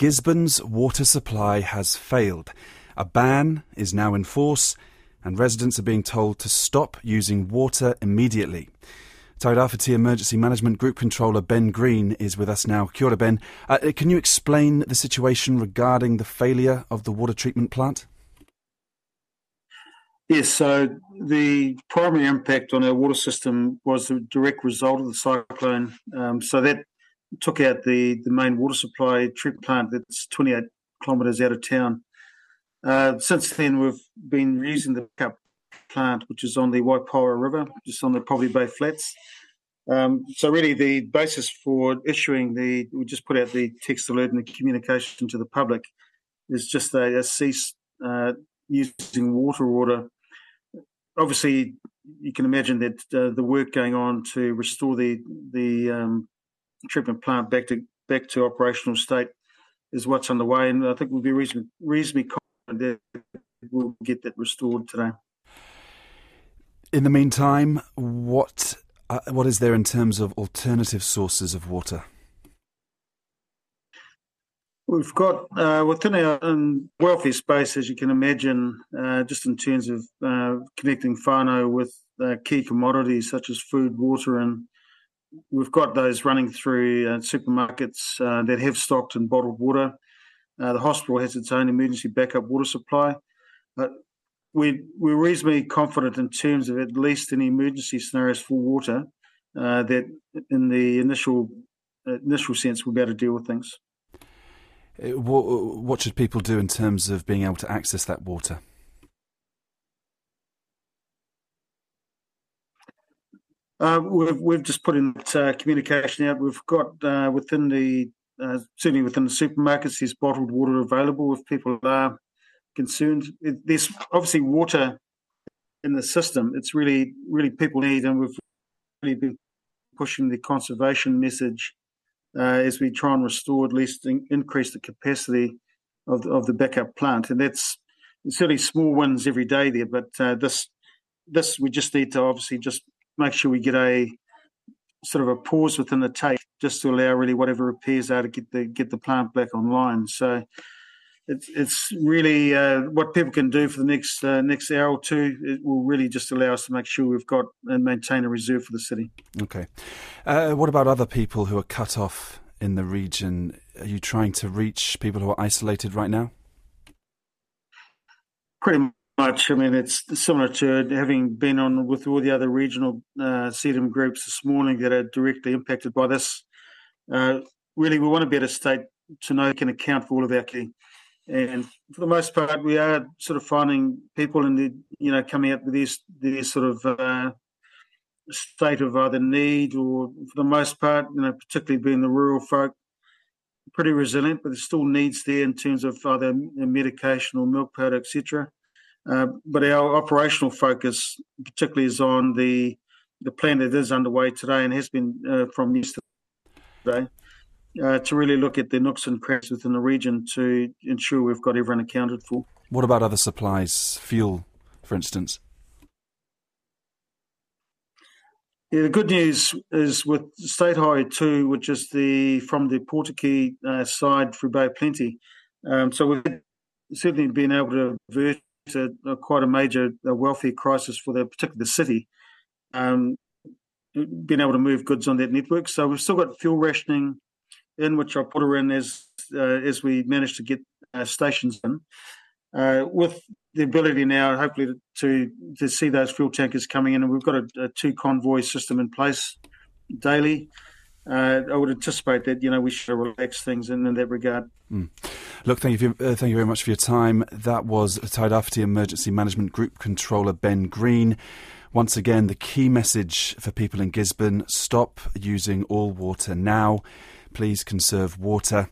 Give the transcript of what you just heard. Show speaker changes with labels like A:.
A: Gisborne's water supply has failed. A ban is now in force, and residents are being told to stop using water immediately. Tairāwhiti Emergency Management Group Controller Ben Green is with us now. Kia ora, Ben. Uh, can you explain the situation regarding the failure of the water treatment plant?
B: Yes, so the primary impact on our water system was a direct result of the cyclone. Um, so that took out the, the main water supply treatment plant that's 28 kilometres out of town. Uh, since then, we've been using the backup plant, which is on the Waipaoa River, just on the Poverty Bay Flats. Um, so really, the basis for issuing the we just put out the text alert and the communication to the public is just a, a cease uh, using water order obviously, you can imagine that uh, the work going on to restore the the um, treatment plant back to back to operational state is what's underway, and I think we'll be reasonably, reasonably confident that we'll get that restored today.
A: In the meantime, what uh, what is there in terms of alternative sources of water?
B: We've got uh, within our um, welfare space, as you can imagine, uh, just in terms of uh, connecting whānau with uh, key commodities such as food, water, and we've got those running through uh, supermarkets uh, that have stocked and bottled water. the hospital has its own emergency backup water supply. But we, we're reasonably confident in terms of at least any emergency scenarios for water that in the initial initial sense we'll be able to deal with things.
A: Uh, what, what should people do in terms of being able to access that water?
B: Uh, we've, we've just put in uh, communication out. We've got uh, within the uh, certainly within the supermarkets, there's bottled water available if people are concerned. There's obviously water in the system. It's really really people need, and we've really been pushing the conservation message uh, as we try and restore at least in, increase the capacity of the, of the backup plant, and that's certainly small wins every day there. But uh, this this we just need to obviously just make sure we get a sort of a pause within the tape just to allow really whatever repairs are to get the get the plant back online. So it's it's really uh, what people can do for the next uh, next hour or two. It will really just allow us to make sure we've got and maintain a reserve for the city.
A: Okay. Uh, what about other people who are cut off in the region? Are you trying to reach people who are isolated right now?
B: Pretty much. I mean, it's similar to having been on with all the other regional uh, CDM groups this morning that are directly impacted by this. Uh, really, we want to be at a state to know can account for all of our key and for the most part, we are sort of finding people in the you know coming up with this this sort of uh, state of either need or, for the most part, you know, particularly being the rural folk, pretty resilient, but there's still needs there in terms of either medication or milk powder, etc. Uh, but our operational focus, particularly, is on the the plan that is underway today and has been uh, from yesterday uh, to really look at the nooks and crannies within the region to ensure we've got everyone accounted for.
A: What about other supplies, fuel, for instance?
B: Yeah, the good news is with State Highway 2, which is the from the Ōpōtiki uh, side through Bay Plenty. Um, so we've certainly been able to avert a, a quite a major a welfare crisis for the particular city. Um, being able to move goods on that network. So we've still got fuel rationing in, which I put her in as uh, as we managed to get uh, stations in. Uh, with the ability now, hopefully, to to see those fuel tankers coming in, and we've got a, a two convoy system in place daily. Uh, I would anticipate that you know we should relax things in, in that regard.
A: Mm. Look, thank you, uh, thank you very much for your time. That was Tairāwhiti Emergency Management Group Controller Ben Green. Once again, the key message for people in Gisborne: stop using all water now. Please conserve water.